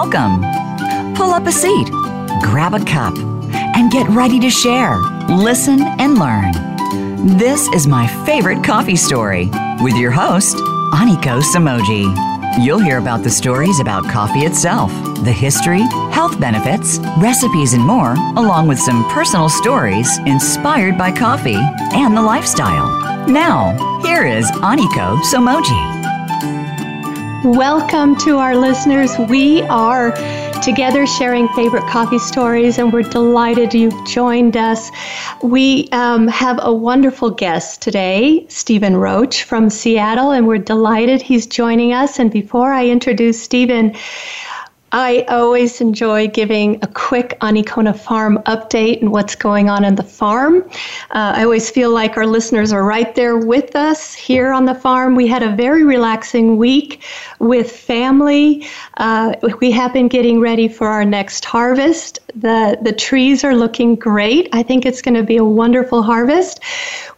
welcome. Pull up a seat, grab a cup, and get ready to share, listen, and learn. This is my favorite coffee story with your host, Aniko Samoji. You'll hear about the stories about coffee itself, the history, health benefits, recipes, and more, along with some personal stories inspired by coffee and the lifestyle. Now, here is Aniko Somoji. Welcome to our listeners. We are together sharing favorite coffee stories, and we're delighted you've joined us. We um, have a wonderful guest today, Stephan Roche from Seattle, and we're delighted he's joining us. And before I introduce Stephan, I always enjoy giving a quick Anikona Farm update and what's going on in the farm. Uh, I always feel like our listeners are right there with us here on the farm. We had a very relaxing week with family. Uh, we have been getting ready for our next harvest. The, the trees are looking great. I think it's going to be a wonderful harvest.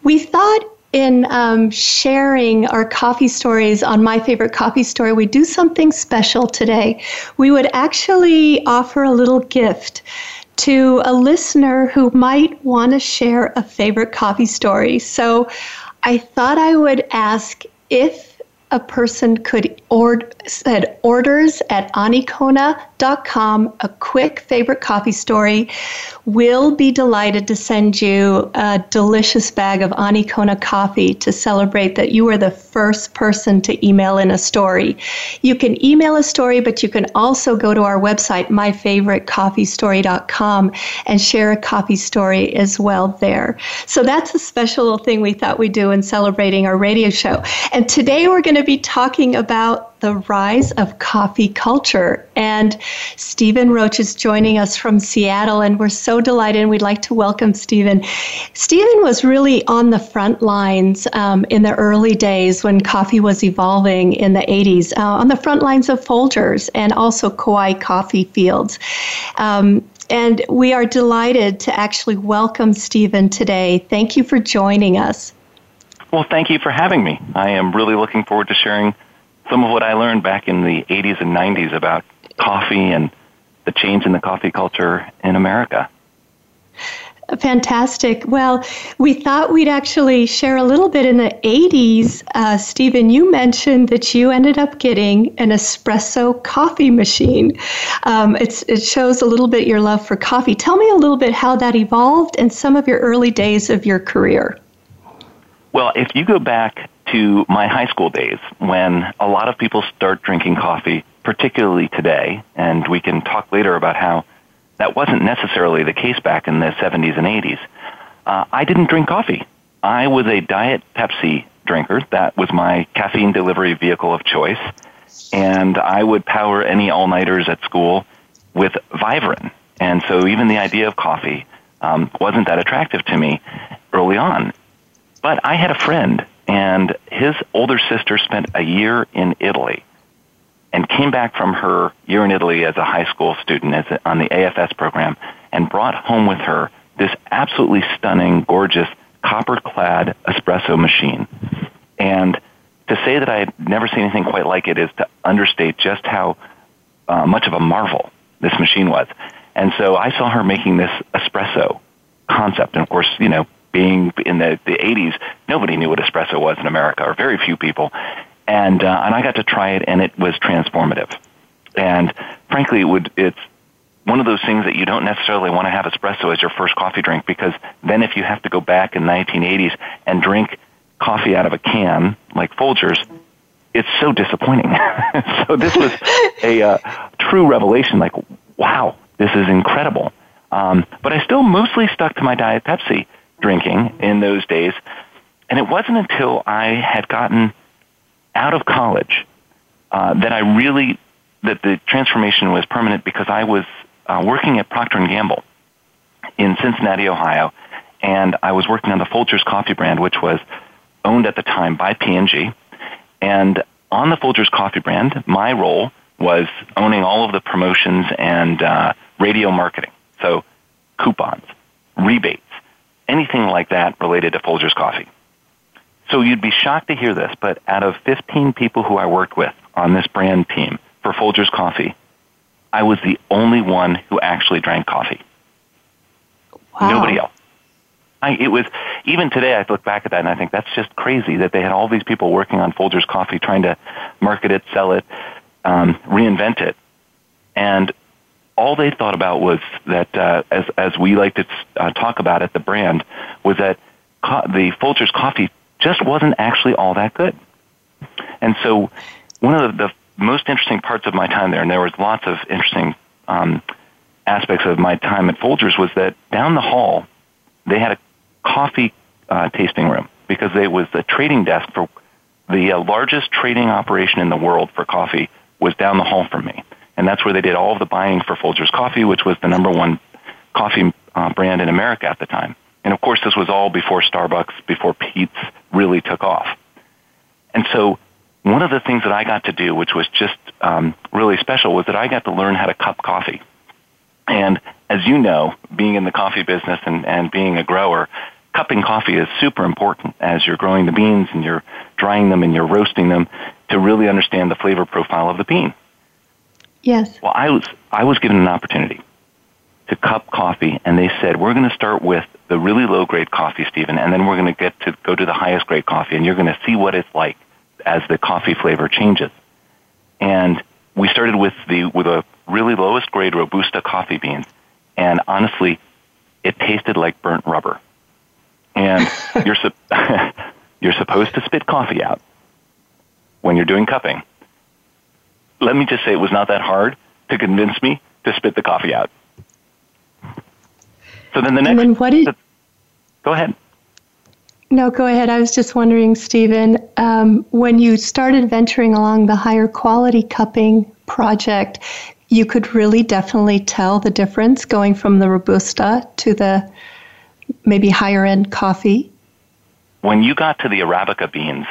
We thought in um, sharing our coffee stories on My Favorite Coffee Story, we do something special today. We would actually offer a little gift to a listener who might want to share a favorite coffee story. So I thought I would ask if a person could order said orders at anikona.com a quick favorite coffee story. We'll be delighted to send you a delicious bag of anikona coffee to celebrate that you were the first person to email in a story. You can email a story but you can also go to our website myfavoritecoffeestory.com and share a coffee story as well there. So that's a special little thing we thought we'd do in celebrating our radio show. And today we're going to be talking about the rise of coffee culture. And Stephan Roche is joining us from Seattle, and we're so delighted. We'd like to welcome Stephan. Stephan was really on the front lines um, in the early days when coffee was evolving in the 80s, uh, on the front lines of Folgers and also Kauai coffee fields. Um, and we are delighted to actually welcome Stephan today. Thank you for joining us. Well, thank you for having me. I am really looking forward to sharing some of what I learned back in the 80s and 90s about coffee and the change in the coffee culture in America. Fantastic. Well, we thought we'd actually share a little bit in the 80s. Uh, Stephan, you mentioned that you ended up getting an espresso coffee machine. Um, it shows a little bit your love for coffee. Tell me a little bit how that evolved and some of your early days of your career. Well, if you go back to my high school days when a lot of people start drinking coffee, particularly today, and we can talk later about how that wasn't necessarily the case back in the 70s and 80s. Uh, I didn't drink coffee. I was a Diet Pepsi drinker. That was my caffeine delivery vehicle of choice. And I would power any all nighters at school with Vivarin. And so even the idea of coffee um, wasn't that attractive to me early on. But I had a friend and his older sister spent a year in Italy and came back from her year in Italy as a high school student as a, on the AFS program and brought home with her this absolutely stunning, gorgeous copper-clad espresso machine. And to say that I had never seen anything quite like it is to understate just how uh, much of a marvel this machine was. And so I saw her making this espresso concept. And of course, you know, being in the, the 80s, nobody knew what espresso was in America, or very few people. And, uh, and I got to try it, and it was transformative. And frankly, it would, it's one of those things that you don't necessarily want to have espresso as your first coffee drink because then if you have to go back in the 1980s and drink coffee out of a can like Folgers, it's so disappointing. so this was a uh, true revelation. Like, wow, this is incredible. Um, but I still mostly stuck to my Diet Pepsi drinking in those days. And it wasn't until I had gotten out of college uh, that I really that the transformation was permanent because I was uh, working at Procter and Gamble in Cincinnati, Ohio, and I was working on the Folgers coffee brand, which was owned at the time by P&G. And on the Folgers coffee brand, my role was owning all of the promotions and uh, radio marketing. So coupons, rebates, anything like that related to Folgers Coffee. So you'd be shocked to hear this, but out of 15 people who I worked with on this brand team for Folgers Coffee, I was the only one who actually drank coffee. Wow. Nobody else. I, it was even today. I look back at that and I think that's just crazy that they had all these people working on Folgers coffee, trying to market it, sell it, um, reinvent it, and all they thought about was that, uh, as as we like to uh, talk about at the brand, was that co- the Folgers coffee just wasn't actually all that good. And so, one of the, the most interesting parts of my time there, and there was lots of interesting um, aspects of my time at Folgers, was that down the hall they had a coffee uh, tasting room because it was the trading desk for the uh, largest trading operation in the world for coffee was down the hall from me, and that's where they did all of the buying for Folgers Coffee, which was the number one coffee uh, brand in America at the time. And of course, this was all before Starbucks, before Peet's really took off. And so, one of the things that I got to do, which was just um, really special, was that I got to learn how to cup coffee. And as you know, being in the coffee business and, and being a grower, cupping coffee is super important as you're growing the beans and you're drying them and you're roasting them to really understand the flavor profile of the bean. Yes. Well, I was I was given an opportunity to cup coffee, and they said we're going to start with the really low grade coffee, Stephan, and then we're going to get to go to the highest grade coffee, and you're going to see what it's like as the coffee flavor changes. And we started with the with a really lowest grade robusta coffee beans, and honestly, it tasted like burnt rubber. And you're su- you're supposed to spit coffee out when you're doing cupping. Let me just say it was not that hard to convince me to spit the coffee out. So then the next. And then what did? Go ahead. No, go ahead. I was just wondering, Stephan, um, when you started venturing along the higher quality cupping project, you could really definitely tell the difference going from the Robusta to the maybe higher end coffee. When you got to the Arabica beans,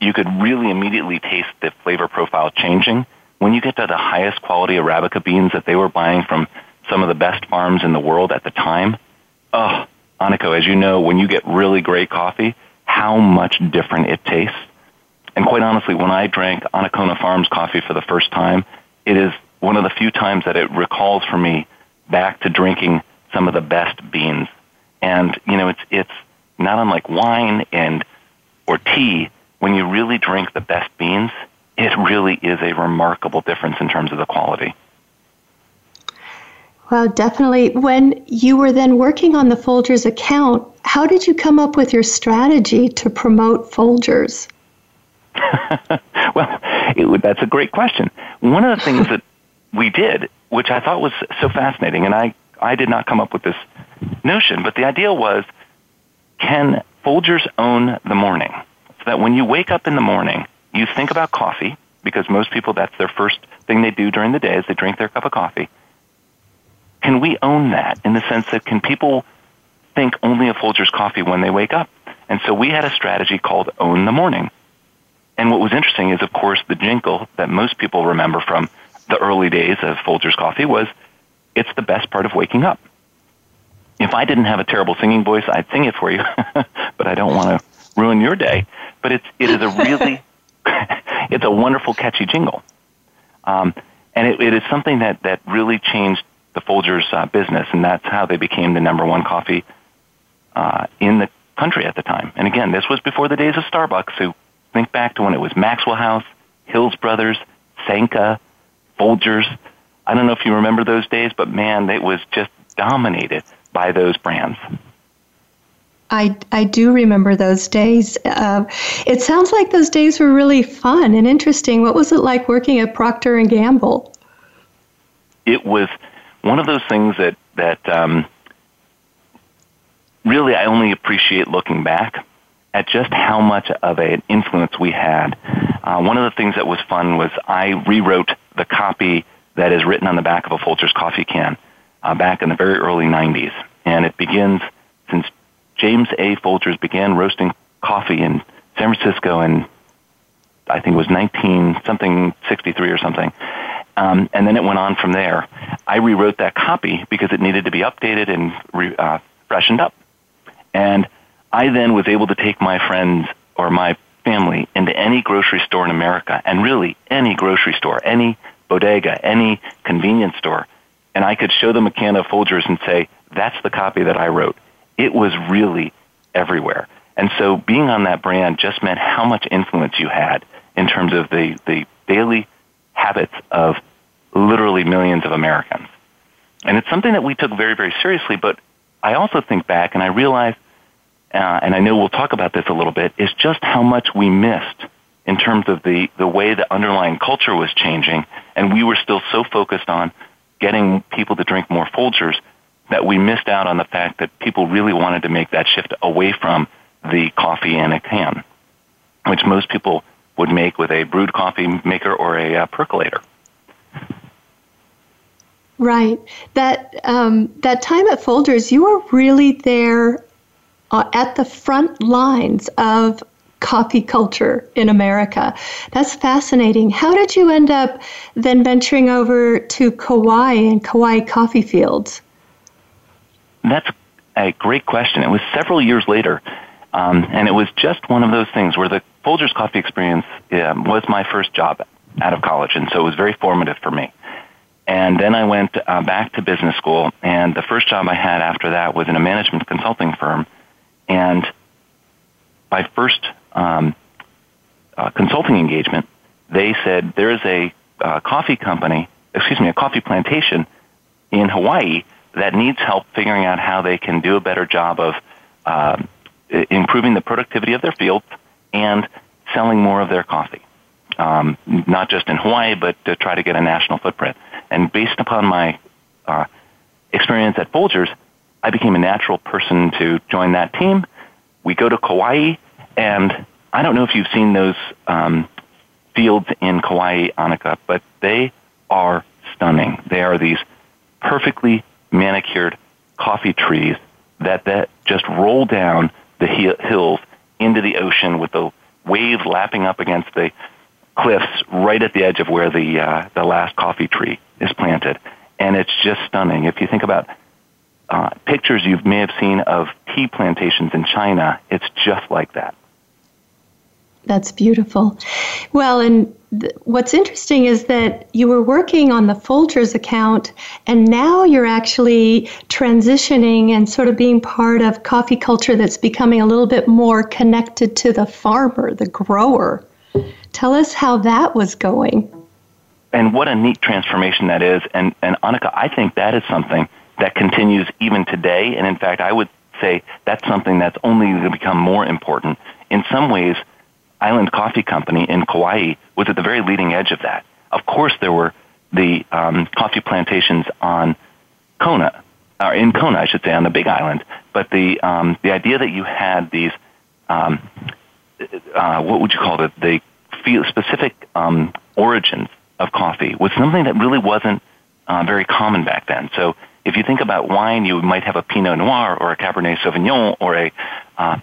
you could really immediately taste the flavor profile changing. When you get to the highest quality Arabica beans that they were buying from some of the best farms in the world at the time, oh, Aniko, as you know, when you get really great coffee, how much different it tastes. And quite honestly, when I drank Anikona Farms coffee for the first time, it is one of the few times that it recalls for me back to drinking some of the best beans. And, you know, it's, it's not unlike wine and, or tea. When you really drink the best beans, it really is a remarkable difference in terms of the quality. Well, definitely. When you were then working on the Folgers account, how did you come up with your strategy to promote Folgers? well, it, that's a great question. One of the things that we did, which I thought was so fascinating, and I, I did not come up with this notion, but the idea was can Folgers own the morning? So that when you wake up in the morning, you think about coffee, because most people, that's their first thing they do during the day is they drink their cup of coffee. Can we own that in the sense that can people think only of Folgers coffee when they wake up? And so we had a strategy called Own the Morning. And what was interesting is, of course, the jingle that most people remember from the early days of Folgers coffee was, it's the best part of waking up. If I didn't have a terrible singing voice, I'd sing it for you, but I don't want to ruin your day. But it's, it is a really, it's a wonderful, catchy jingle. Um, and it, it is something that, that really changed the Folgers uh, business, and that's how they became the number one coffee uh, in the country at the time. And again, this was before the days of Starbucks. So think back to when it was Maxwell House, Hills Brothers, Sanka, Folgers. I don't know if you remember those days, but man, it was just dominated by those brands. I, I do remember those days. Uh, it sounds like those days were really fun and interesting. What was it like working at Procter and Gamble? It was one of those things that that um, really I only appreciate looking back at just how much of an influence we had. Uh, one of the things that was fun was I rewrote the copy that is written on the back of a Folgers coffee can uh, back in the very early 90s. And it begins since James A. Folgers began roasting coffee in San Francisco in, I think it was 19 something 63 or something. Um, and then it went on from there. I rewrote that copy because it needed to be updated and re, uh, freshened up. And I then was able to take my friends or my family into any grocery store in America, and really any grocery store, any bodega, any convenience store, and I could show them a can of Folgers and say, that's the copy that I wrote. It was really everywhere. And so being on that brand just meant how much influence you had in terms of the, the daily habits of literally millions of Americans. And it's something that we took very, very seriously, but I also think back and I realize, uh, and I know we'll talk about this a little bit, is just how much we missed in terms of the, the way the underlying culture was changing, and we were still so focused on getting people to drink more Folgers that we missed out on the fact that people really wanted to make that shift away from the coffee in a can, which most people would make with a brewed coffee maker or a uh, percolator. Right. That um, that time at Folgers, you were really there uh, at the front lines of coffee culture in America. That's fascinating. How did you end up then venturing over to Kauai and Kauai coffee fields? That's a great question. It was several years later, um, and it was just one of those things where the Folgers coffee experience um, was my first job out of college, and so it was very formative for me. And then I went uh, back to business school, and the first job I had after that was in a management consulting firm. And my first um, uh, consulting engagement, they said there is a uh, coffee company, excuse me, a coffee plantation in Hawaii that needs help figuring out how they can do a better job of uh, improving the productivity of their fields and selling more of their coffee. Um, not just in Hawaii, but to try to get a national footprint. And based upon my uh, experience at Folgers, I became a natural person to join that team. We go to Kauai, and I don't know if you've seen those um, fields in Kauai, Annika, but they are stunning. They are these perfectly manicured coffee trees that, that just roll down the hills into the ocean with the waves lapping up against the cliffs right at the edge of where the uh, the last coffee tree is planted, and it's just stunning. If you think about uh, pictures you may have seen of tea plantations in China, it's just like that. That's beautiful. Well, and th- what's interesting is that you were working on the Folgers account, and now you're actually transitioning and sort of being part of coffee culture that's becoming a little bit more connected to the farmer, the grower. Tell us how that was going. And what a neat transformation that is. And, and Annika, I think that is something that continues even today. And in fact, I would say that's something that's only going to become more important. In some ways, Island Coffee Company in Kauai was at the very leading edge of that. Of course, there were the um, coffee plantations on Kona, or in Kona, I should say, on the Big Island. But the um, the idea that you had these, um, uh, what would you call it, the specific um, origins of coffee was something that really wasn't uh, very common back then. So if you think about wine, you might have a Pinot Noir or a Cabernet Sauvignon or a uh,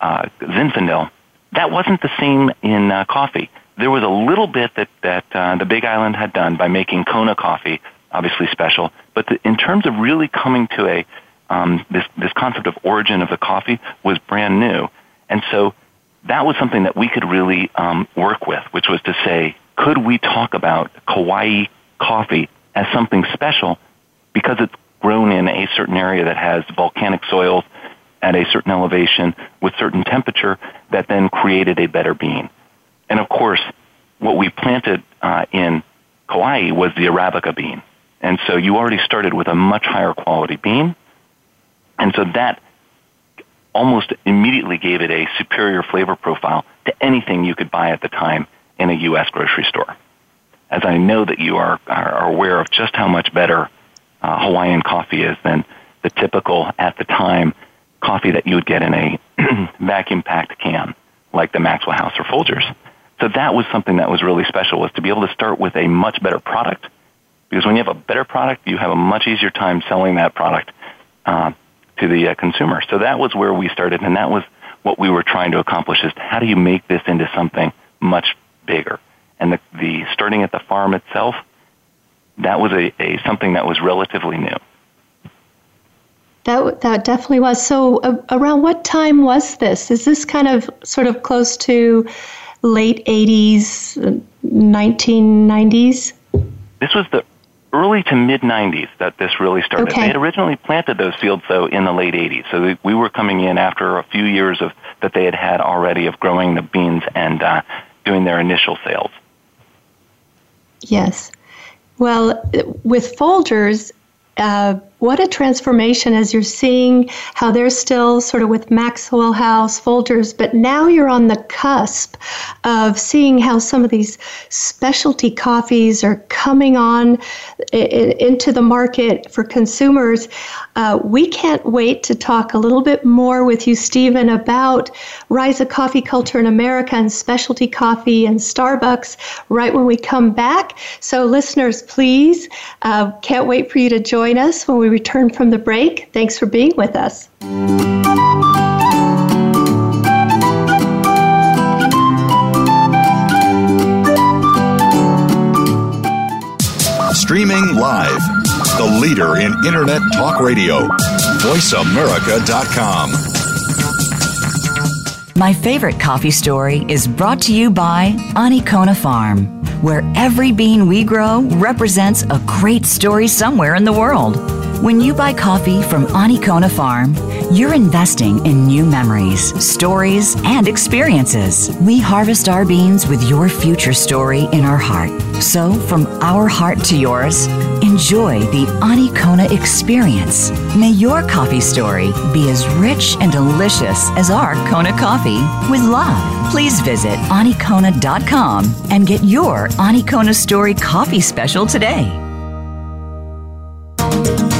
uh, Zinfandel that wasn't the same in uh, coffee. There was a little bit that that uh, the Big Island had done by making Kona coffee, obviously special. But the, in terms of really coming to a um, this this concept of origin of the coffee was brand new, and so that was something that we could really um, work with, which was to say, could we talk about Kauai coffee as something special because it's grown in a certain area that has volcanic soils at a certain elevation with certain temperature that then created a better bean. And of course, what we planted uh, in Kauai was the Arabica bean. And so you already started with a much higher quality bean. And so that almost immediately gave it a superior flavor profile to anything you could buy at the time in a U.S. grocery store. As I know that you are, are aware of just how much better uh, Hawaiian coffee is than the typical, at the time, coffee that you would get in a vacuum packed can like the Maxwell House or Folgers. So that was something that was really special was to be able to start with a much better product because when you have a better product, you have a much easier time selling that product uh, to the uh, consumer. So that was where we started, and that was what we were trying to accomplish: is how do you make this into something much bigger? And the, the starting at the farm itself, that was a, a something that was relatively new. That that definitely was. So, uh, around what time was this? Is this kind of sort of close to late '80s, 1990s? this was the early to mid 90s that this really started. Okay. They had originally planted those fields though in the late 80s, so we were coming in after a few years of that they had had already of growing the beans and uh, doing their initial sales. Yes. Well, with Folgers, uh, what a transformation as you're seeing how they're still sort of with Maxwell House, Folgers, but now you're on the cusp of seeing how some of these specialty coffees are coming on into the market for consumers. Uh, we can't wait to talk a little bit more with you, Stephan, about rise of coffee culture in America and specialty coffee and Starbucks right when we come back. So, listeners, please, uh, can't wait for you to join us when we return from the break. Thanks for being with us. Streaming live, the leader in Internet Talk Radio, VoiceAmerica.com. My favorite coffee story is brought to you by Anikona Farm, where every bean we grow represents a great story somewhere in the world. When you buy coffee from Anikona Farm, you're investing in new memories, stories, and experiences. We harvest our beans with your future story in our heart. So, from our heart to yours, enjoy the Anikona experience. May your coffee story be as rich and delicious as our Kona coffee with love. Please visit anikona.com and get your Anikona Story coffee special today.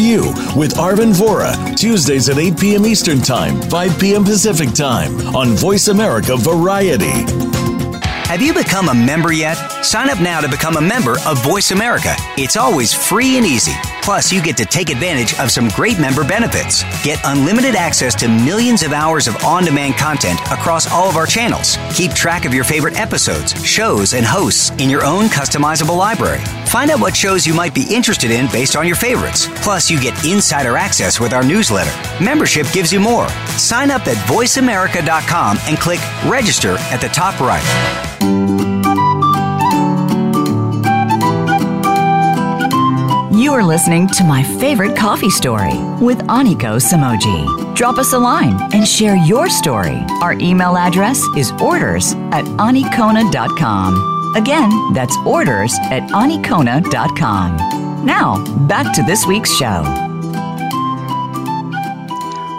You with Arvin Vora, Tuesdays at 8 p.m. Eastern Time, 5 p.m. Pacific Time on Voice America Variety. Have you become a member yet? Sign up now to become a member of Voice America. It's always free and easy. Plus, you get to take advantage of some great member benefits. Get unlimited access to millions of hours of on demand content across all of our channels. Keep track of your favorite episodes, shows, and hosts in your own customizable library. Find out what shows you might be interested in based on your favorites. Plus, you get insider access with our newsletter. Membership gives you more. Sign up at voiceamerica.com and click register at the top right. You are listening to My Favorite Coffee Story with Aniko Samoji. Drop us a line and share your story. Our email address is orders at anikona.com. Again, that's orders at anikona.com. Now, back to this week's show.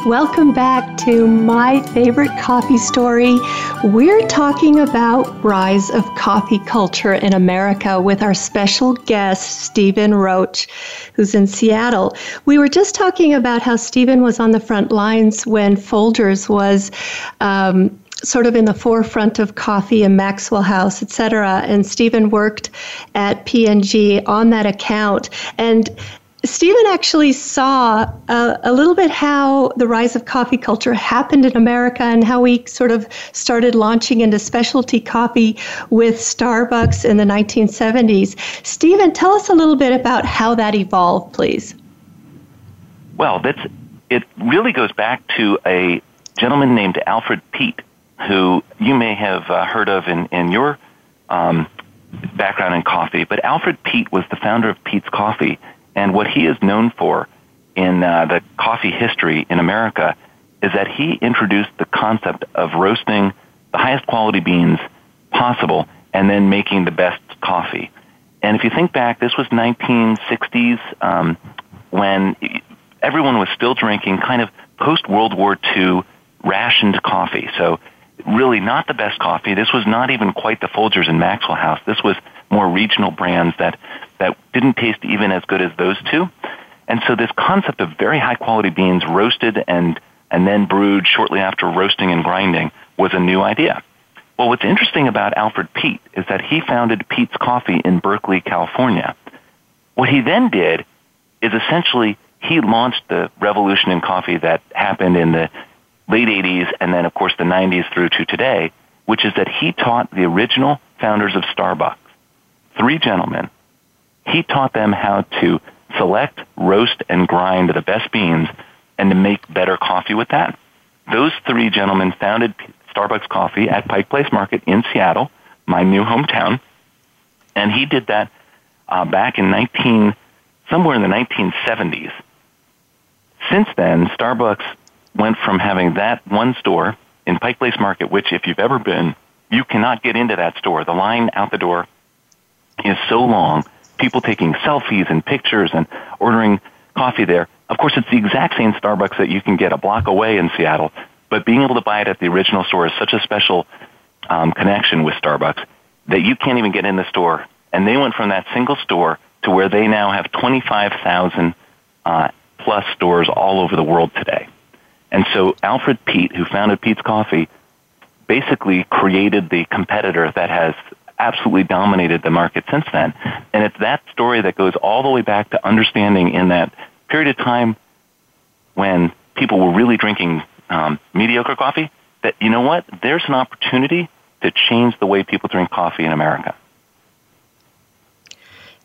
Welcome back to my favorite coffee story. We're talking about rise of coffee culture in America with our special guest Stephan Roche, who's in Seattle. We were just talking about how Stephan was on the front lines when Folgers was um, sort of in the forefront of coffee and Maxwell House, et cetera. And Stephan worked at P&G on that account. And Stephan actually saw a, a, little bit how the rise of coffee culture happened in America and how we sort of started launching into specialty coffee with Starbucks in the 1970s. Stephan, tell us a little bit about how that evolved, please. Well, that's it. Really goes back to a gentleman named Alfred Peet, who you may have uh, heard of in in your um, background in coffee. But Alfred Peet was the founder of Peet's Coffee and what he is known for in uh, the coffee history in America is that he introduced the concept of roasting the highest quality beans possible and then making the best coffee. And if you think back, this was 1960s um, when everyone was still drinking kind of post World War II rationed coffee. So really not the best coffee. This was not even quite the Folgers and Maxwell House. This was more regional brands that that didn't taste even as good as those two. And so this concept of very high quality beans roasted and, and then brewed shortly after roasting and grinding was a new idea. Well, what's interesting about Alfred Peet is that he founded Peet's Coffee in Berkeley, California. What he then did is essentially he launched the revolution in coffee that happened in the late 80s and then, of course, the 90s through to today, which is that he taught the original founders of Starbucks, three gentlemen, he taught them how to select, roast, and grind the best beans and to make better coffee with that. Those three gentlemen founded Starbucks Coffee at Pike Place Market in Seattle, my new hometown, and he did that uh, back in 19, somewhere in the 1970s. Since then, Starbucks went from having that one store in Pike Place Market, which if you've ever been, you cannot get into that store. The line out the door is so long. People taking selfies and pictures and ordering coffee there. Of course, it's the exact same Starbucks that you can get a block away in Seattle, but being able to buy it at the original store is such a special um, connection with Starbucks that you can't even get in the store. And they went from that single store to where they now have 25,000 uh, plus stores all over the world today. And so Alfred Peet, who founded Peet's Coffee, basically created the competitor that has absolutely dominated the market since then. And it's that story that goes all the way back to understanding in that period of time when people were really drinking um, mediocre coffee that, you know what, there's an opportunity to change the way people drink coffee in America.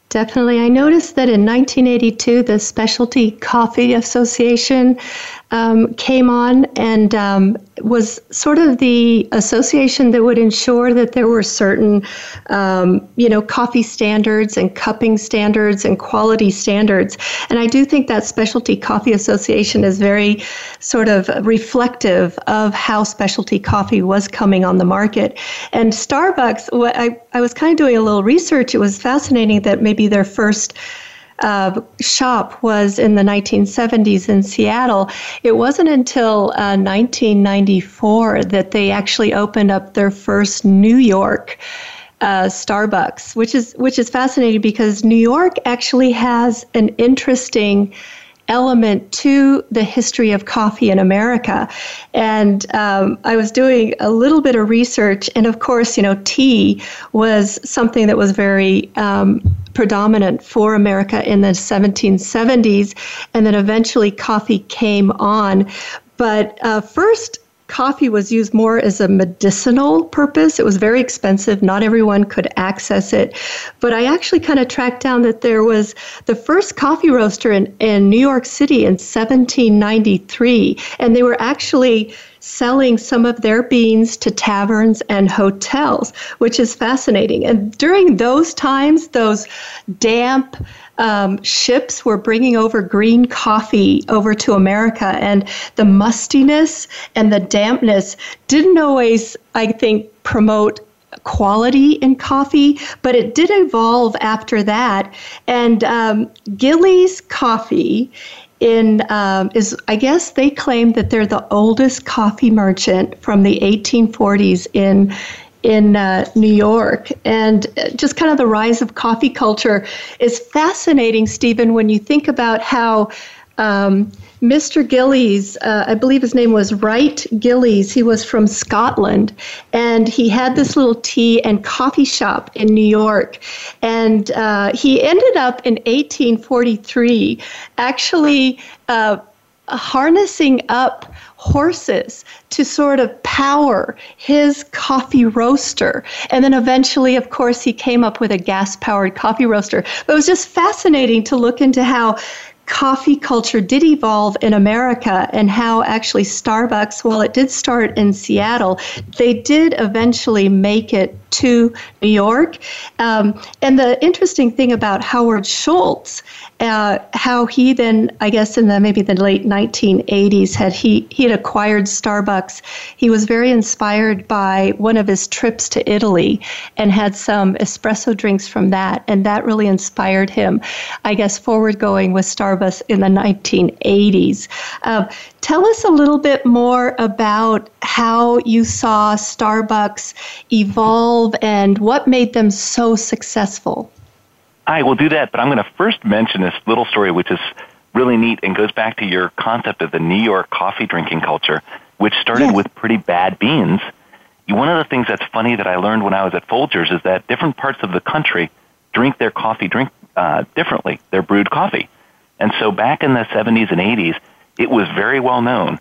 Definitely. I noticed that in 1982, the Specialty Coffee Association um, came on and um, was sort of the association that would ensure that there were certain, um, you know, coffee standards and cupping standards and quality standards. And I do think that Specialty Coffee Association is very sort of reflective of how specialty coffee was coming on the market. And Starbucks, I, I was kind of doing a little research. It was fascinating that maybe their first uh, shop was in the 1970s in Seattle. It wasn't until uh, 1994 that they actually opened up their first New York. Uh, Starbucks, which is which is fascinating because New York actually has an interesting element to the history of coffee in America. And um, I was doing a little bit of research, and of course, you know, tea was something that was very um, predominant for America in the 1770s, and then eventually coffee came on. But uh, first, coffee was used more as a medicinal purpose. It was very expensive. Not everyone could access it. But I actually kind of tracked down that there was the first coffee roaster in, in New York City in 1793. And they were actually selling some of their beans to taverns and hotels, which is fascinating. And during those times, those damp, um, ships were bringing over green coffee over to America, and the mustiness and the dampness didn't always, I think, promote quality in coffee, but it did evolve after that. And um, Gillies Coffee in um, is I guess they claim that they're the oldest coffee merchant from the 1840s in in uh, New York. And just kind of the rise of coffee culture is fascinating, Stephan, when you think about how. Um, Mr. Gillies, uh, I believe his name was Wright Gillies. He was from Scotland, and he had this little tea and coffee shop in New York. And uh, he ended up in 1843 actually uh, harnessing up horses to sort of power his coffee roaster. And then eventually, of course, he came up with a gas powered coffee roaster. But it was just fascinating to look into how coffee culture did evolve in America and how actually Starbucks, while it did start in Seattle, they did eventually make it to New York. Um, and the interesting thing about Howard Schultz, uh, how he then, I guess, in the maybe the late 1980s, had he he had acquired Starbucks. He was very inspired by one of his trips to Italy and had some espresso drinks from that, and that really inspired him. I guess forward going with Starbucks in the 1980s. Uh, Tell us a little bit more about how you saw Starbucks evolve and what made them so successful. I will do that, but I'm going to first mention this little story, which is really neat and goes back to your concept of the New York coffee drinking culture, which started yes. with pretty bad beans. One of the things that's funny that I learned when I was at Folgers is that different parts of the country drink their coffee drink uh, differently. They're brewed coffee. And so back in the 70s and 80s, it was very well known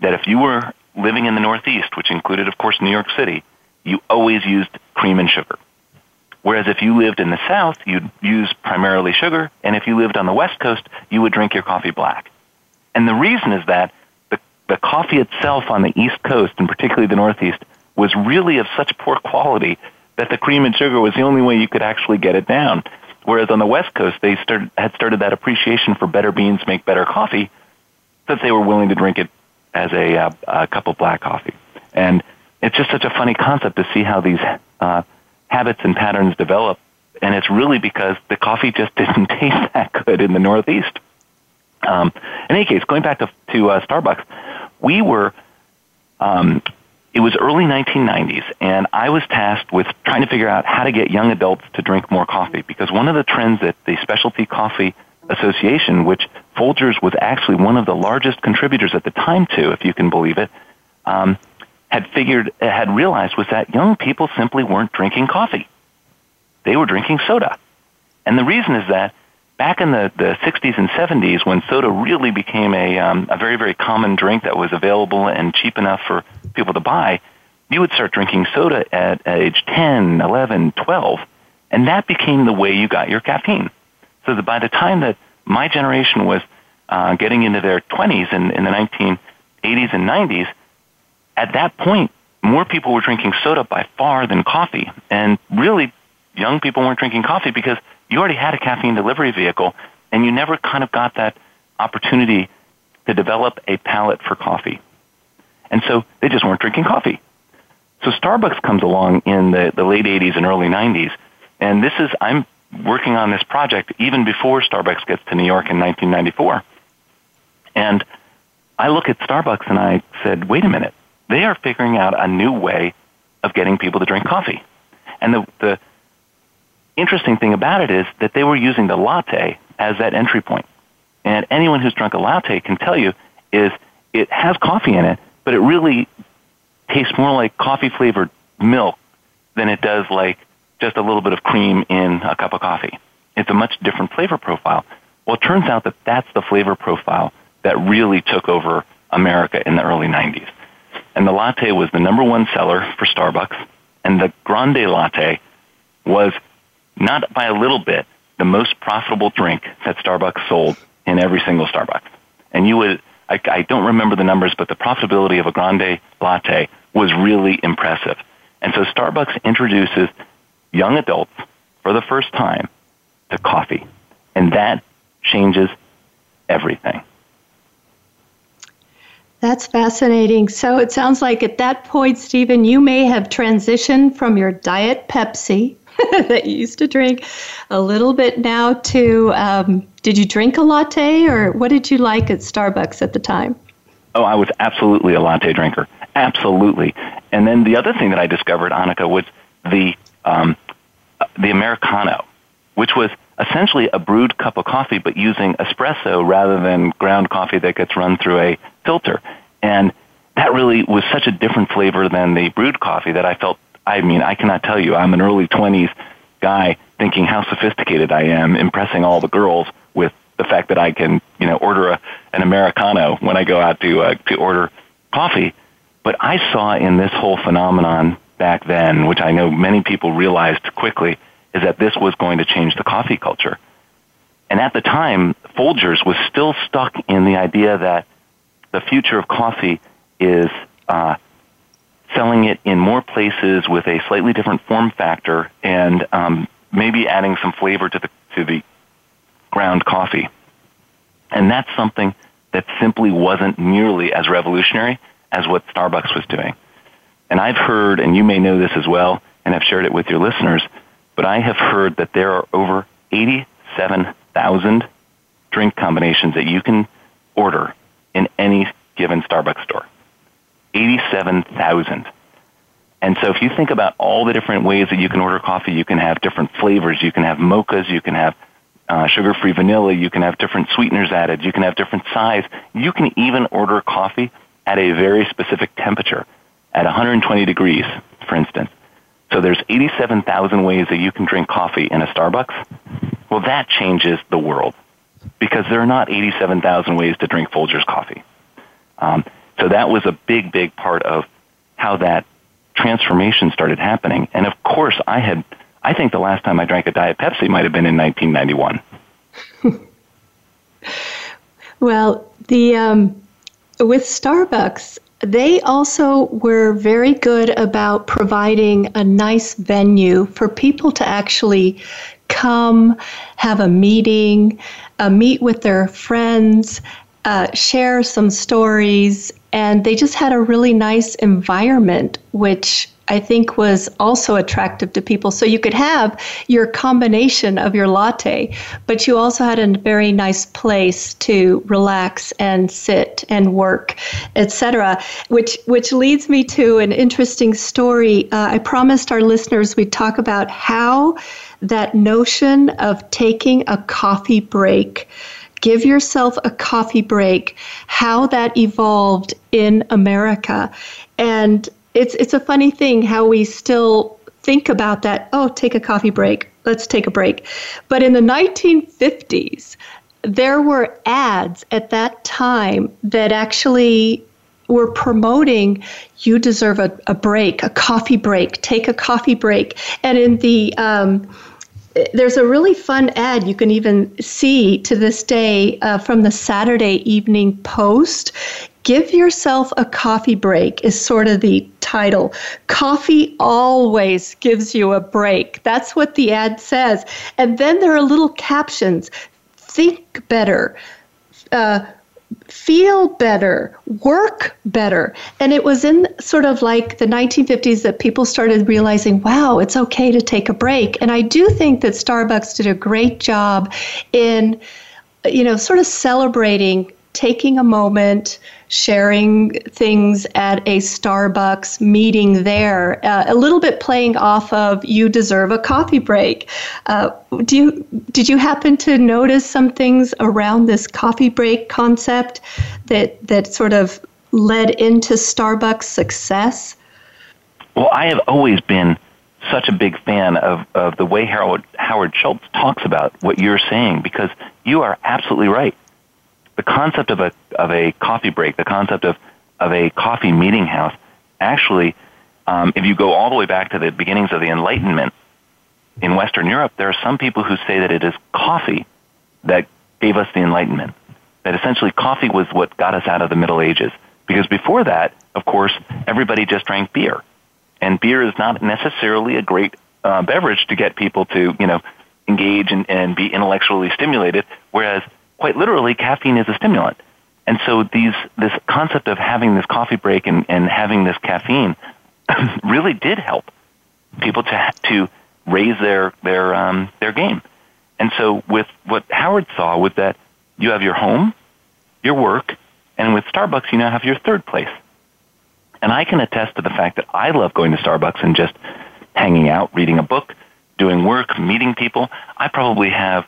that if you were living in the Northeast, which included, of course, New York City, you always used cream and sugar. Whereas if you lived in the South, you'd use primarily sugar, and if you lived on the West Coast, you would drink your coffee black. And the reason is that the, the coffee itself on the East Coast, and particularly the Northeast, was really of such poor quality that the cream and sugar was the only way you could actually get it down. Whereas on the West Coast, they started, had started that appreciation for better beans make better coffee, that they were willing to drink it as a, uh, a cup of black coffee. And it's just such a funny concept to see how these uh, habits and patterns develop. And it's really because the coffee just didn't taste that good in the Northeast. Um, in any case, going back to, to uh, Starbucks, we were, um, it was early 1990s, and I was tasked with trying to figure out how to get young adults to drink more coffee because one of the trends that the Specialty Coffee Association, which Folgers was actually one of the largest contributors at the time to, if you can believe it, um, had figured, had realized was that young people simply weren't drinking coffee. They were drinking soda. And the reason is that back in the, the 60s and 70s, when soda really became a, um, a very, very common drink that was available and cheap enough for people to buy, you would start drinking soda at age 10, 11, 12, and that became the way you got your caffeine. So that by the time that my generation was uh, getting into their 20s in, in the 1980s and 90s, at that point, more people were drinking soda by far than coffee. And really, young people weren't drinking coffee because you already had a caffeine delivery vehicle and you never kind of got that opportunity to develop a palate for coffee. And so they just weren't drinking coffee. So Starbucks comes along in the, the late 80s and early 90s. And this is, I'm working on this project even before Starbucks gets to New York in 1994. And I look at Starbucks and I said, wait a minute, they are figuring out a new way of getting people to drink coffee. And the, the interesting thing about it is that they were using the latte as that entry point. And anyone who's drunk a latte can tell you is it has coffee in it, but it really tastes more like coffee flavored milk than it does like just a little bit of cream in a cup of coffee. It's a much different flavor profile. Well, it turns out that that's the flavor profile that really took over America in the early 90s and the latte was the number one seller for Starbucks, and the grande latte was not by a little bit the most profitable drink that Starbucks sold in every single Starbucks. And you would, I, I don't remember the numbers, but the profitability of a grande latte was really impressive. And so Starbucks introduces young adults for the first time to coffee. And that changes everything. That's fascinating. So it sounds like at that point, Stephan, you may have transitioned from your Diet Pepsi that you used to drink a little bit now to um, did you drink a latte or what did you like at Starbucks at the time? Oh, I was absolutely a latte drinker. Absolutely. And then the other thing that I discovered, Annika, was the, um, the Americano, which was essentially a brewed cup of coffee, but using espresso rather than ground coffee that gets run through a filter. And that really was such a different flavor than the brewed coffee that I felt, I mean, I cannot tell you. I'm an early 20s guy thinking how sophisticated I am, impressing all the girls with the fact that I can, you know, order a, an Americano when I go out to, uh, to order coffee. But I saw in this whole phenomenon back then, which I know many people realized quickly, is that this was going to change the coffee culture. And at the time, Folgers was still stuck in the idea that the future of coffee is uh, selling it in more places with a slightly different form factor and um, maybe adding some flavor to the to the ground coffee. And that's something that simply wasn't nearly as revolutionary as what Starbucks was doing. And I've heard, and you may know this as well, and I've shared it with your listeners, but I have heard that there are over 87,000 drink combinations that you can order in any given Starbucks store. 87,000. And so if you think about all the different ways that you can order coffee, you can have different flavors. You can have mochas, you can have uh, sugar-free vanilla, you can have different sweeteners added, you can have different size. You can even order coffee at a very specific temperature, at 120 degrees, for instance. So there's 87,000 ways that you can drink coffee in a Starbucks. Well, that changes the world because there are not 87,000 ways to drink Folgers coffee. Um, so that was a big, big part of how that transformation started happening. And of course, I had, I think the last time I drank a Diet Pepsi might have been in 1991. well, the um, with Starbucks, they also were very good about providing a nice venue for people to actually come, have a meeting, uh, meet with their friends, uh, share some stories, and they just had a really nice environment, which I think was also attractive to people. So you could have your combination of your latte, but you also had a very nice place to relax and sit and work, etc. Which which leads me to an interesting story. Uh, I promised our listeners we'd talk about how that notion of taking a coffee break give yourself a coffee break, how that evolved in America. And it's it's a funny thing how we still think about that, oh, take a coffee break. Let's take a break. But in the 1950s, there were ads at that time that actually were promoting you deserve a, a break, a coffee break, take a coffee break. And in the um, there's a really fun ad you can even see to this day uh, from the Saturday Evening Post. Give yourself a coffee break is sort of the title. Coffee always gives you a break. That's what the ad says. And then there are little captions think better. Uh, feel better, work better. And it was in sort of like the 1950s that people started realizing, wow, it's okay to take a break. And I do think that Starbucks did a great job in, you know, sort of celebrating taking a moment, sharing things at a Starbucks meeting there, uh, a little bit playing off of "You deserve a coffee break." Uh, do you did you happen to notice some things around this coffee break concept that that sort of led into Starbucks' success? Well, I have always been such a big fan of, of the way Howard, Howard Schultz talks about what you're saying because you are absolutely right the concept of a of a coffee break, the concept of of a coffee meeting house, actually, um, if you go all the way back to the beginnings of the Enlightenment in Western Europe, there are some people who say that it is coffee that gave us the Enlightenment. That essentially coffee was what got us out of the Middle Ages. Because before that, of course, everybody just drank beer, and beer is not necessarily a great uh, beverage to get people to you know engage and, and be intellectually stimulated. Whereas quite literally, caffeine is a stimulant. And so these, this concept of having this coffee break and, and having this caffeine really did help people to, to raise their, their, um, their game. And so with what Howard saw was that you have your home, your work, and with Starbucks, you now have your third place. And I can attest to the fact that I love going to Starbucks and just hanging out, reading a book, doing work, meeting people. I probably have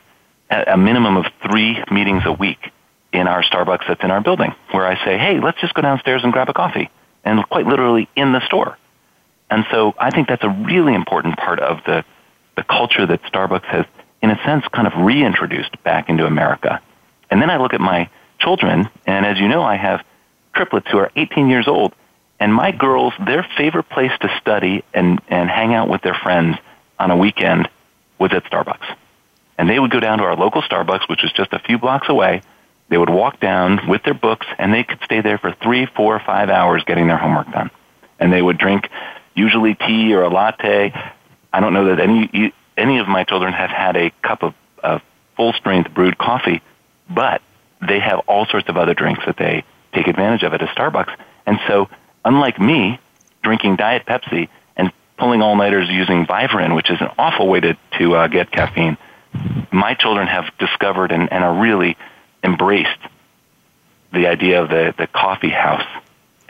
a minimum of three meetings a week in our Starbucks that's in our building where I say, hey, let's just go downstairs and grab a coffee. And quite literally in the store. And so I think that's a really important part of the, the culture that Starbucks has, in a sense, kind of reintroduced back into America. And then I look at my children, and as you know, I have triplets who are 18 years old. And my girls, their favorite place to study and, and hang out with their friends on a weekend was at Starbucks. And they would go down to our local Starbucks, which was just a few blocks away. They would walk down with their books, and they could stay there for three, four, five hours getting their homework done. And they would drink usually tea or a latte. I don't know that any any of my children have had a cup of, of full strength brewed coffee, but they have all sorts of other drinks that they take advantage of at a Starbucks. And so, unlike me, drinking Diet Pepsi and pulling all nighters using Vivarin, which is an awful way to to uh, get caffeine my children have discovered and, and are really embraced the idea of the, the coffee house.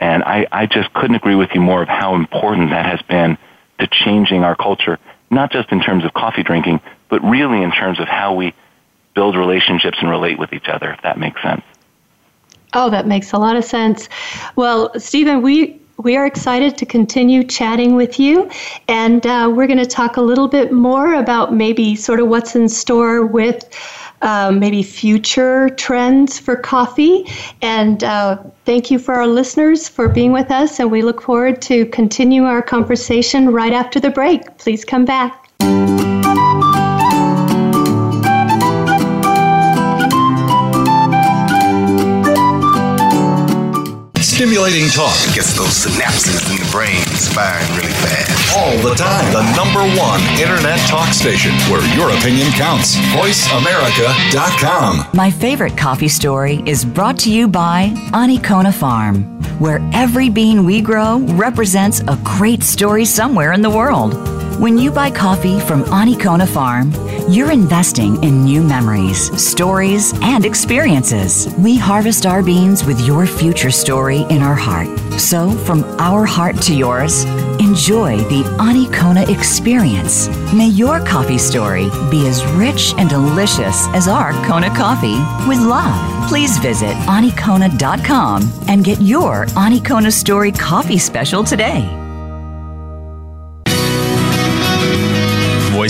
And I, I just couldn't agree with you more of how important that has been to changing our culture, not just in terms of coffee drinking, but really in terms of how we build relationships and relate with each other, if that makes sense. Oh, that makes a lot of sense. Well, Stephan, we we are excited to continue chatting with you. And uh, we're going to talk a little bit more about maybe sort of what's in store with um, maybe future trends for coffee. And uh, thank you for our listeners for being with us. And we look forward to continue our conversation right after the break. Please come back. Stimulating talk. Gets those synapses in the brain firing really fast. All the time. The number one internet talk station where your opinion counts. VoiceAmerica.com. My favorite coffee story is brought to you by Anikona Farm, where every bean we grow represents a great story somewhere in the world. When you buy coffee from Anikona Farm, you're investing in new memories, stories, and experiences. We harvest our beans with your future story in our heart. So, from our heart to yours, enjoy the Anikona experience. May your coffee story be as rich and delicious as our Kona coffee with love. Please visit anikona.com and get your Anikona Story coffee special today.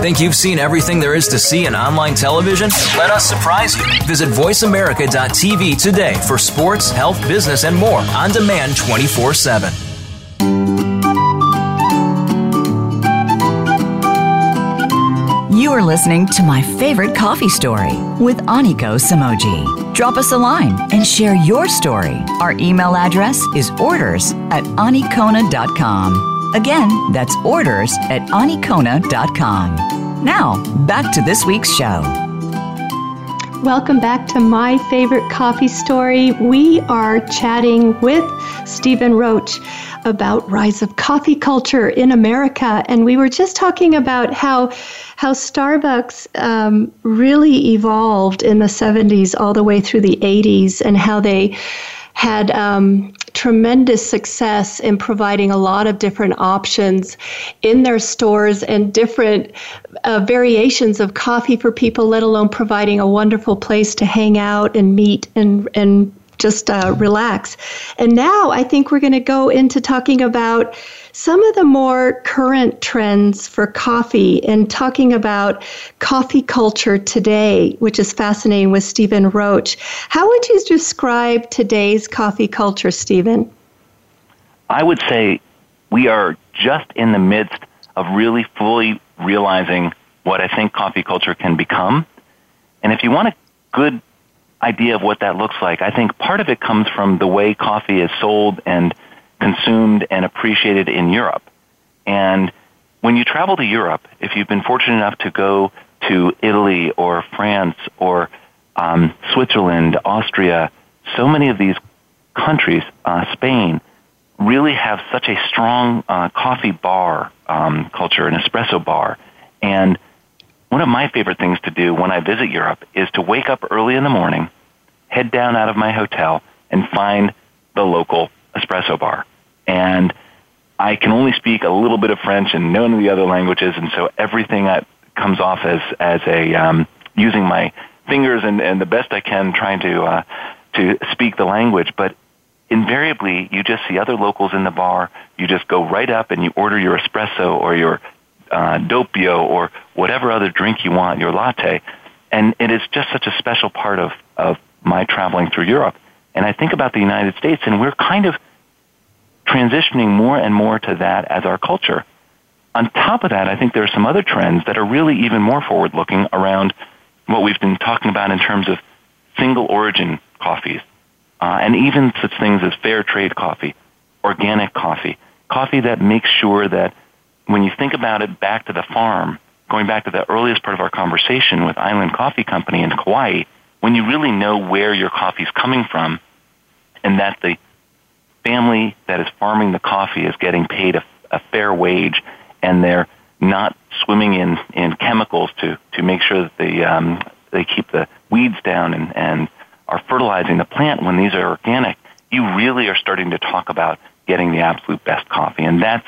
Think you've seen everything there is to see in online television? Let us surprise you. Visit VoiceAmerica.tv today for sports, health, business, and more on demand 24 7. You are listening to My Favorite Coffee Story with Aniko Samoji. Drop us a line and share your story. Our email address is orders at anikona.com. Again, that's orders at anikona.com. Now, back to this week's show. Welcome back to My Favorite Coffee Story. We are chatting with Stephan Roche about rise of coffee culture in America, and we were just talking about how how Starbucks um, really evolved in the 70s all the way through the 80s, and how they had um, tremendous success in providing a lot of different options in their stores and different uh, variations of coffee for people, let alone providing a wonderful place to hang out and meet and, and just uh, relax. And now I think we're going to go into talking about some of the more current trends for coffee and talking about coffee culture today, which is fascinating with Stephan Roche. How would you describe today's coffee culture, Stephan? I would say we are just in the midst of really fully realizing what I think coffee culture can become. And if you want a good idea of what that looks like, I think part of it comes from the way coffee is sold and consumed and appreciated in Europe. And when you travel to Europe, if you've been fortunate enough to go to Italy or France or um, Switzerland, Austria, so many of these countries, uh, Spain, really have such a strong uh, coffee bar um, culture, an espresso bar. And one of my favorite things to do when I visit Europe is to wake up early in the morning, head down out of my hotel, and find the local espresso bar. And I can only speak a little bit of French and none of the other languages, and so everything that comes off as as a um, using my fingers and, and the best I can trying to uh, to speak the language. But invariably, you just see other locals in the bar. You just go right up and you order your espresso or your uh, doppio or whatever other drink you want, your latte, and it is just such a special part of of my traveling through Europe. And I think about the United States, and we're kind of transitioning more and more to that as our culture. On top of that, I think there are some other trends that are really even more forward looking around what we've been talking about in terms of single origin coffees, uh, and even such things as fair trade coffee, organic coffee, coffee that makes sure that when you think about it back to the farm, going back to the earliest part of our conversation with Island Coffee Company in Kauai, when you really know where your coffee is coming from and that the family that is farming the coffee is getting paid a, a fair wage and they're not swimming in, in chemicals to, to make sure that they, um, they keep the weeds down and, and are fertilizing the plant when these are organic, you really are starting to talk about getting the absolute best coffee. And that's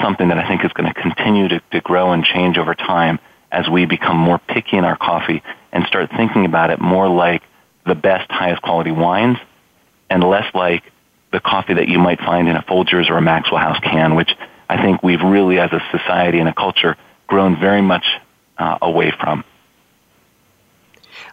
something that I think is going to continue to, grow and change over time as we become more picky in our coffee and start thinking about it more like the best, highest quality wines and less like the coffee that you might find in a Folgers or a Maxwell House can, which I think we've really, as a society and a culture, grown very much uh, away from.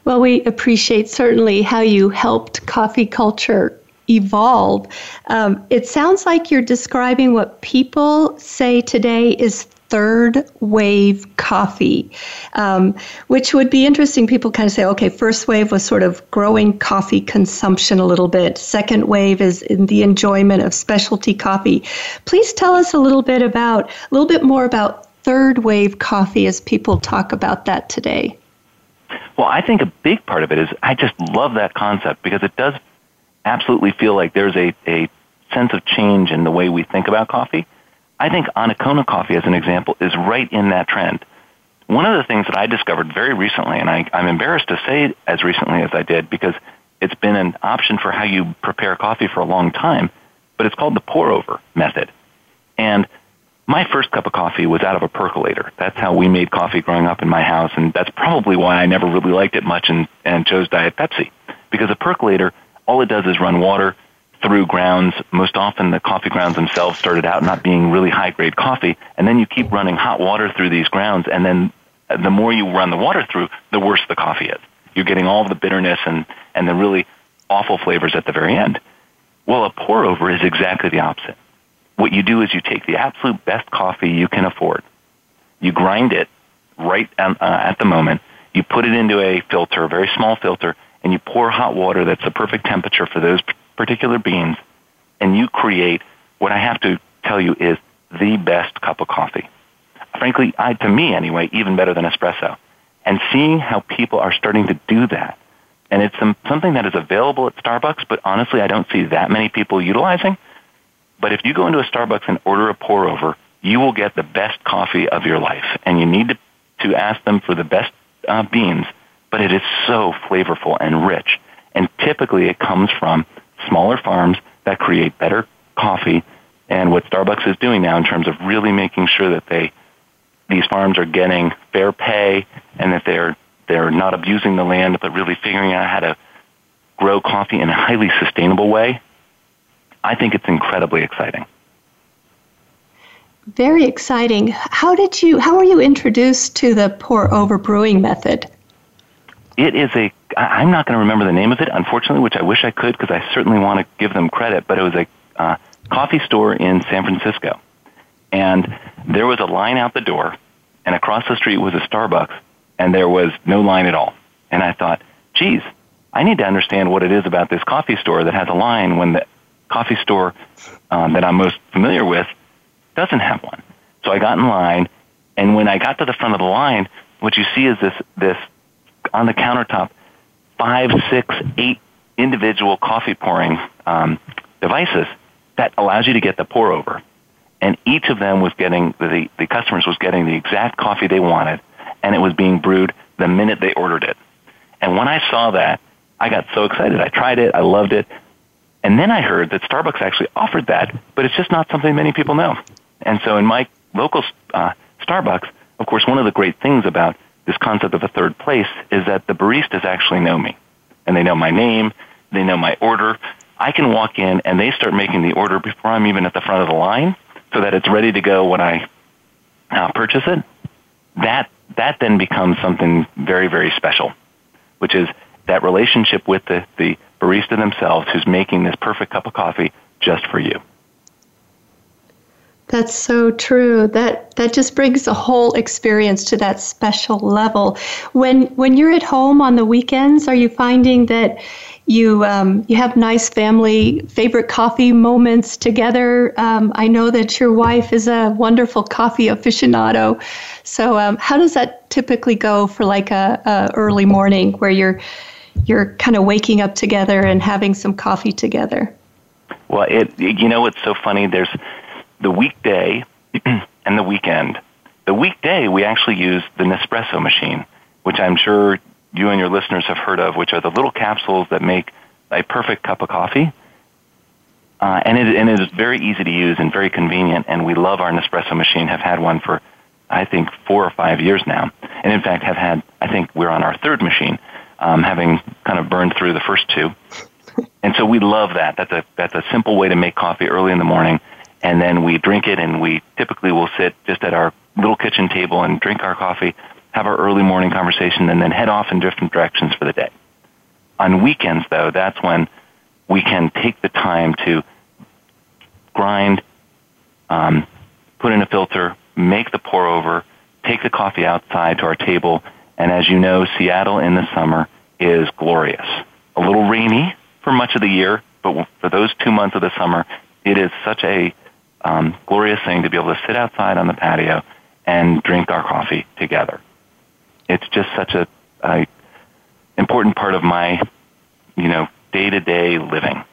Well, we appreciate certainly how you helped coffee culture evolve. Um, it sounds like you're describing what people say today is third wave coffee, um, which would be interesting. People kind of say, okay, first wave was sort of growing coffee consumption a little bit. Second wave is in the enjoyment of specialty coffee. Please tell us a little bit about, a little bit more about third wave coffee as people talk about that today. Well, I think a big part of it is I just love that concept because it does absolutely feel like there's a, a sense of change in the way we think about coffee. I think Anikona coffee, as an example, is right in that trend. One of the things that I discovered very recently, and I, I'm embarrassed to say as recently as I did because it's been an option for how you prepare coffee for a long time, but it's called the pour over method. And my first cup of coffee was out of a percolator. That's how we made coffee growing up in my house, and that's probably why I never really liked it much and, and chose Diet Pepsi. Because a percolator, all it does is run water through grounds. Most often the coffee grounds themselves started out not being really high grade coffee, and then you keep running hot water through these grounds, and then the more you run the water through, the worse the coffee is. You're getting all the bitterness and, and the really awful flavors at the very end. Well, a pour over is exactly the opposite what you do is you take the absolute best coffee you can afford. You grind it right uh, at the moment. You put it into a filter, a very small filter, and you pour hot water that's the perfect temperature for those particular beans, and you create what I have to tell you is the best cup of coffee. Frankly, I, to me anyway, even better than espresso. And seeing how people are starting to do that, and it's some, something that is available at Starbucks, but honestly, I don't see that many people utilizing. But if you go into a Starbucks and order a pour over, you will get the best coffee of your life. And you need to, to ask them for the best uh, beans, but it is so flavorful and rich. And typically it comes from smaller farms that create better coffee. And what Starbucks is doing now in terms of really making sure that they, these farms are getting fair pay and that they're, they're not abusing the land, but really figuring out how to grow coffee in a highly sustainable way I think it's incredibly exciting. Very exciting. How did you how were you introduced to the pour over brewing method? It is a I'm not going to remember the name of it unfortunately, which I wish I could because I certainly want to give them credit, but it was a uh, coffee store in San Francisco. And there was a line out the door and across the street was a Starbucks and there was no line at all. And I thought, geez, I need to understand what it is about this coffee store that has a line when the coffee store um, that I'm most familiar with doesn't have one. So I got in line, and when I got to the front of the line, what you see is this this on the countertop, five, six, eight individual coffee pouring um, devices that allows you to get the pour over. And each of them was getting the the customers was getting the exact coffee they wanted, and it was being brewed the minute they ordered it. And when I saw that, I got so excited. I tried it. I loved it. And then I heard that Starbucks actually offered that, but it's just not something many people know. And so in my local uh, Starbucks, of course, one of the great things about this concept of a third place is that the baristas actually know me. And they know my name, they know my order. I can walk in and they start making the order before I'm even at the front of the line so that it's ready to go when I uh, purchase it. That, that then becomes something very, very special, which is that relationship with the, the barista themselves who's making this perfect cup of coffee just for you. That's so true. That that just brings the whole experience to that special level. When when you're at home on the weekends, are you finding that you um, you have nice family favorite coffee moments together? Um, I know that your wife is a wonderful coffee aficionado. So um, how does that typically go for like a, a early morning where you're you're kind of waking up together and having some coffee together. Well, it you know what's so funny? There's the weekday and the weekend. The weekday we actually use the Nespresso machine, which I'm sure you and your listeners have heard of, which are the little capsules that make a perfect cup of coffee. Uh, and, it, and it is very easy to use and very convenient, and we love our Nespresso machine, have had one for, I think, four or five years now. And in fact, have had, I think we're on our third machine, um, having kind of burned through the first two. and so we love that. That's a, that's a simple way to make coffee early in the morning, and then we drink it, and we typically will sit just at our little kitchen table and drink our coffee, have our early morning conversation, and then head off in different directions for the day. On weekends, though, that's when we can take the time to grind, um, put in a filter, make the pour over, take the coffee outside to our table, and as you know, Seattle in the summer is glorious. A little rainy for much of the year, but for those two months of the summer, it is such a um, glorious thing to be able to sit outside on the patio and drink our coffee together. It's just such a, a important part of my, you know, day to day living.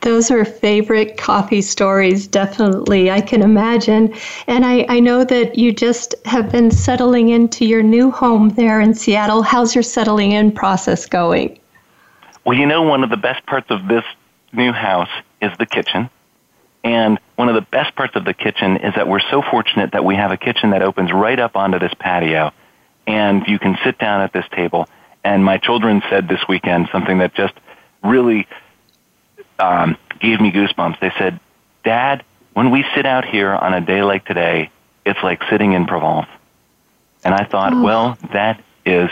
Those are favorite coffee stories, definitely. I can imagine. And I, I know that you just have been settling into your new home there in Seattle. How's your settling in process going? Well, you know, one of the best parts of this new house is the kitchen. And one of the best parts of the kitchen is that we're so fortunate that we have a kitchen that opens right up onto this patio. And you can sit down at this table. And my children said this weekend something that just really um, gave me goosebumps. They said, Dad, when we sit out here on a day like today, it's like sitting in Provence. And I thought, oh. well, that is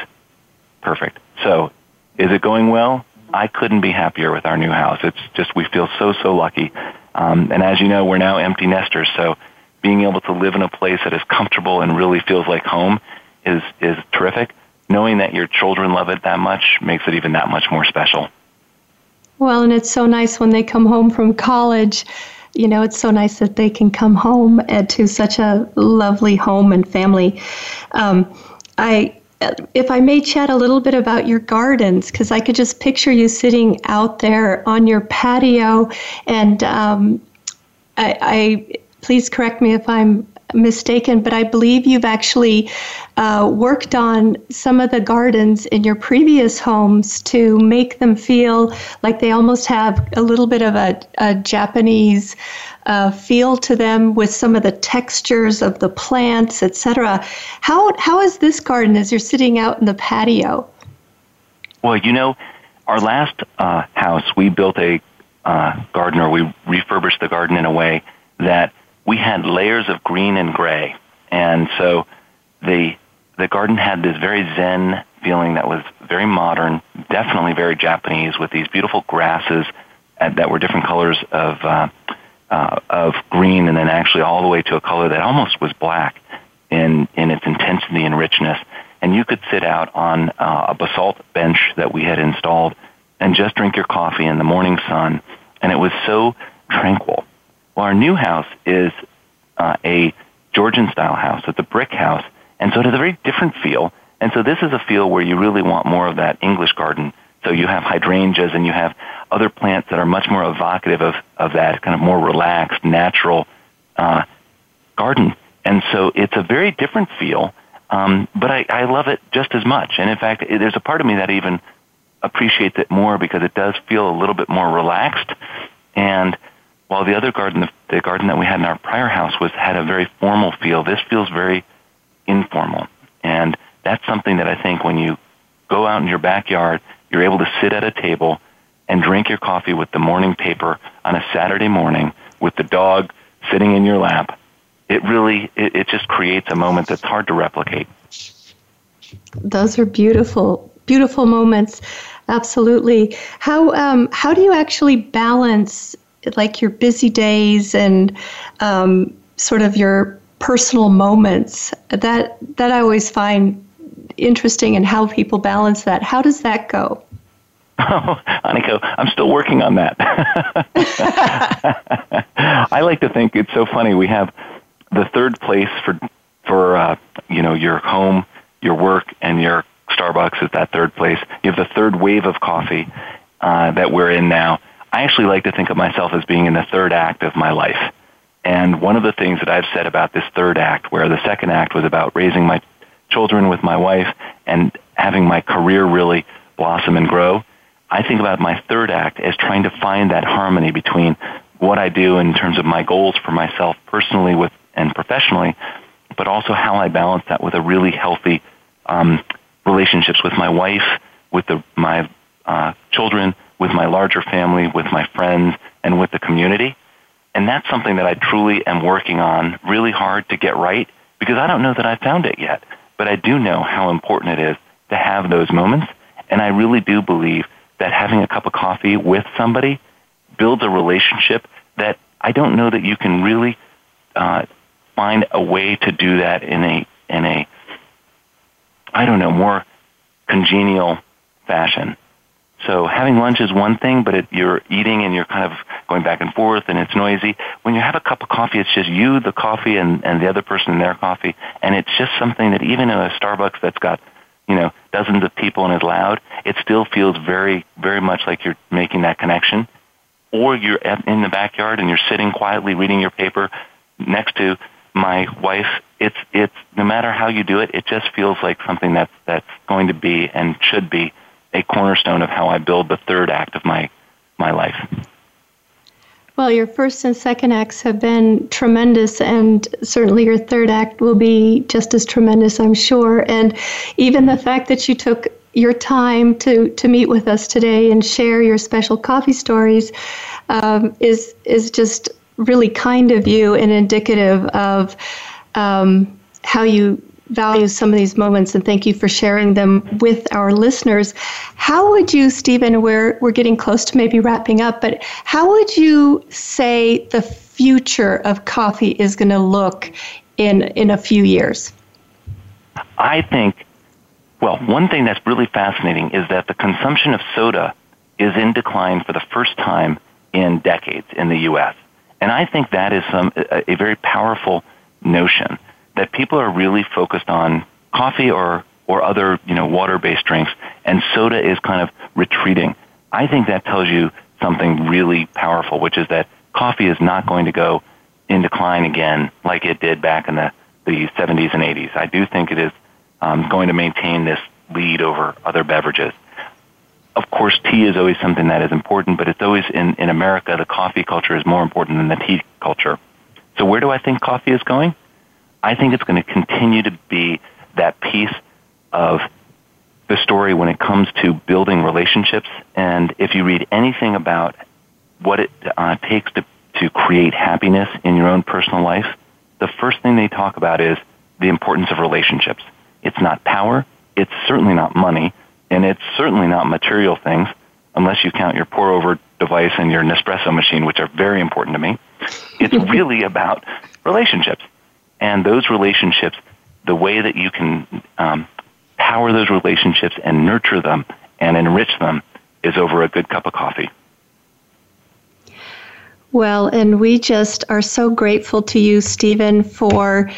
perfect. So, is it going well? I couldn't be happier with our new house. It's just, we feel so, so lucky. Um, and as you know, we're now empty nesters, so being able to live in a place that is comfortable and really feels like home is, is terrific. Knowing that your children love it that much makes it even that much more special. Well, and it's so nice when they come home from college. You know, it's so nice that they can come home to such a lovely home and family. Um, I, if I may chat a little bit about your gardens, because I could just picture you sitting out there on your patio, and um, I, I please correct me if I'm mistaken, but I believe you've actually uh, worked on some of the gardens in your previous homes to make them feel like they almost have a little bit of a, a Japanese uh, feel to them with some of the textures of the plants, etc. How how is this garden as you're sitting out in the patio? Well, you know, our last uh, house we built a uh, garden, or we refurbished the garden in a way that we had layers of green and gray. And so the, the garden had this very zen feeling that was very modern, definitely very Japanese with these beautiful grasses that were different colors of, uh, uh, of green and then actually all the way to a color that almost was black in, in its intensity and richness. And you could sit out on uh, a basalt bench that we had installed and just drink your coffee in the morning sun. And it was so tranquil. Well, our new house is uh, a Georgian style house. It's a brick house. And so it has a very different feel. And so this is a feel where you really want more of that English garden. So you have hydrangeas and you have other plants that are much more evocative of, of that kind of more relaxed, natural uh, garden. And so it's a very different feel, um, but I, I love it just as much. And in fact, it, there's a part of me that even appreciates it more because it does feel a little bit more relaxed. And while the other garden, the garden that we had in our prior house was had a very formal feel, this feels very informal. And that's something that I think when you go out in your backyard, you're able to sit at a table and drink your coffee with the morning paper on a Saturday morning with the dog sitting in your lap. It really, it, it just creates a moment that's hard to replicate. Those are beautiful, beautiful moments. Absolutely. How um, how do you actually balance like your busy days and um, sort of your personal moments that that I always find interesting and how people balance that. How does that go? Oh, Aniko, I'm still working on that. I like to think it's so funny. We have the third place for for uh, you know your home, your work, and your Starbucks is that third place. You have the third wave of coffee uh, that we're in now, I actually like to think of myself as being in the third act of my life. And one of the things that I've said about this third act, where the second act was about raising my children with my wife and having my career really blossom and grow, I think about my third act as trying to find that harmony between what I do in terms of my goals for myself personally with and professionally, but also how I balance that with a really healthy um, relationships with my wife, with the, my uh, children, with my larger family, with my friends, and with the community. And that's something that I truly am working on really hard to get right because I don't know that I've found it yet. But I do know how important it is to have those moments. And I really do believe that having a cup of coffee with somebody builds a relationship that I don't know that you can really uh, find a way to do that in a in a I don't know more congenial fashion. So having lunch is one thing, but it, you're eating and you're kind of going back and forth and it's noisy. When you have a cup of coffee, it's just you, the coffee, and, and the other person and their coffee. And it's just something that even in a Starbucks that's got, you know, dozens of people and is loud, it still feels very, very much like you're making that connection. Or you're in the backyard and you're sitting quietly reading your paper next to my wife. It's, it's, no matter how you do it, it just feels like something that's, that's going to be and should be a cornerstone of how I build the third act of my, my life. Well, your first and second acts have been tremendous, and certainly your third act will be just as tremendous, I'm sure. And even the fact that you took your time to, to meet with us today and share your special coffee stories um, is is just really kind of you and indicative of um, how you value some of these moments and thank you for sharing them with our listeners. How would you, Stephan, we're, we're getting close to maybe wrapping up, but how would you say the future of coffee is going to look in, in a few years? I think, well, one thing that's really fascinating is that the consumption of soda is in decline for the first time in decades in the U.S. And I think that is some, a, a very powerful notion that people are really focused on coffee or, or other, you know, water-based drinks, and soda is kind of retreating. I think that tells you something really powerful, which is that coffee is not going to go in decline again like it did back in the, the 70s and 80s. I do think it is um, going to maintain this lead over other beverages. Of course, tea is always something that is important, but it's always in, in America, the coffee culture is more important than the tea culture. So where do I think coffee is going? I think it's going to continue to be that piece of the story when it comes to building relationships. And if you read anything about what it uh, takes to, to create happiness in your own personal life, the first thing they talk about is the importance of relationships. It's not power, it's certainly not money, and it's certainly not material things, unless you count your pour over device and your Nespresso machine, which are very important to me. It's really about relationships. And those relationships, the way that you can um, power those relationships and nurture them and enrich them is over a good cup of coffee. Well, and we just are so grateful to you, Stephan, for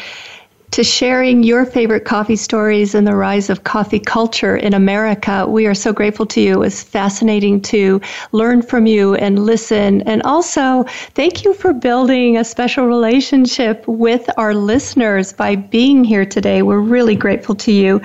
to sharing your favorite coffee stories and the rise of coffee culture in America. We are so grateful to you. It was fascinating to learn from you and listen. And also, thank you for building a special relationship with our listeners by being here today. We're really grateful to you.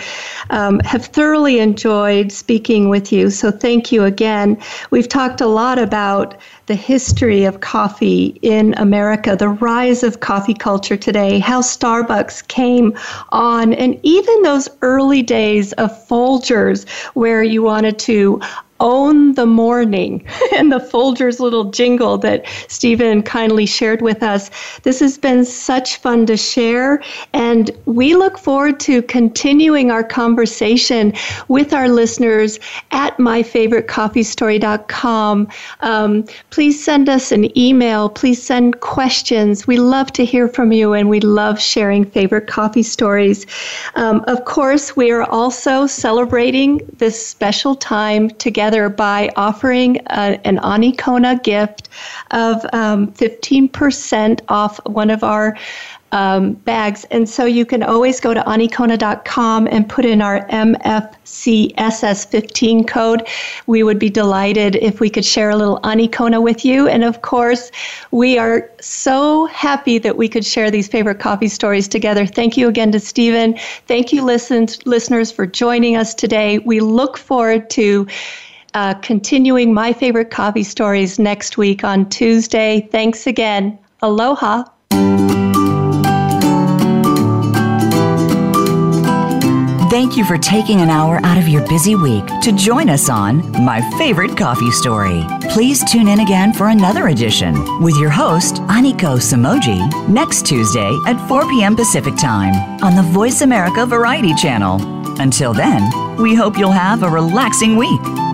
Um, have thoroughly enjoyed speaking with you. So, thank you again. We've talked a lot about the history of coffee in America, the rise of coffee culture today, how Starbucks came on, and even those early days of Folgers where you wanted to own the morning and the Folgers little jingle that Stephan kindly shared with us. This has been such fun to share, and we look forward to continuing our conversation with our listeners at myfavoritecoffeestory.com. Um, please send us an email. Please send questions. We love to hear from you, and we love sharing favorite coffee stories. Um, of course, we are also celebrating this special time together together by offering a, an Anikona gift of um, 15% off one of our um, bags. And so you can always go to anikona.com and put in our MFCSS15 code. We would be delighted if we could share a little Anikona with you. And of course, we are so happy that we could share these favorite coffee stories together. Thank you again to Stephan. Thank you, listens, listeners, for joining us today. We look forward to. Uh, continuing my favorite coffee stories next week on Tuesday. Thanks again. Aloha. Thank you for taking an hour out of your busy week to join us on My Favorite Coffee Story. Please tune in again for another edition with your host, Aniko Samoji, next Tuesday at 4 p.m. Pacific Time on the Voice America Variety Channel. Until then, we hope you'll have a relaxing week.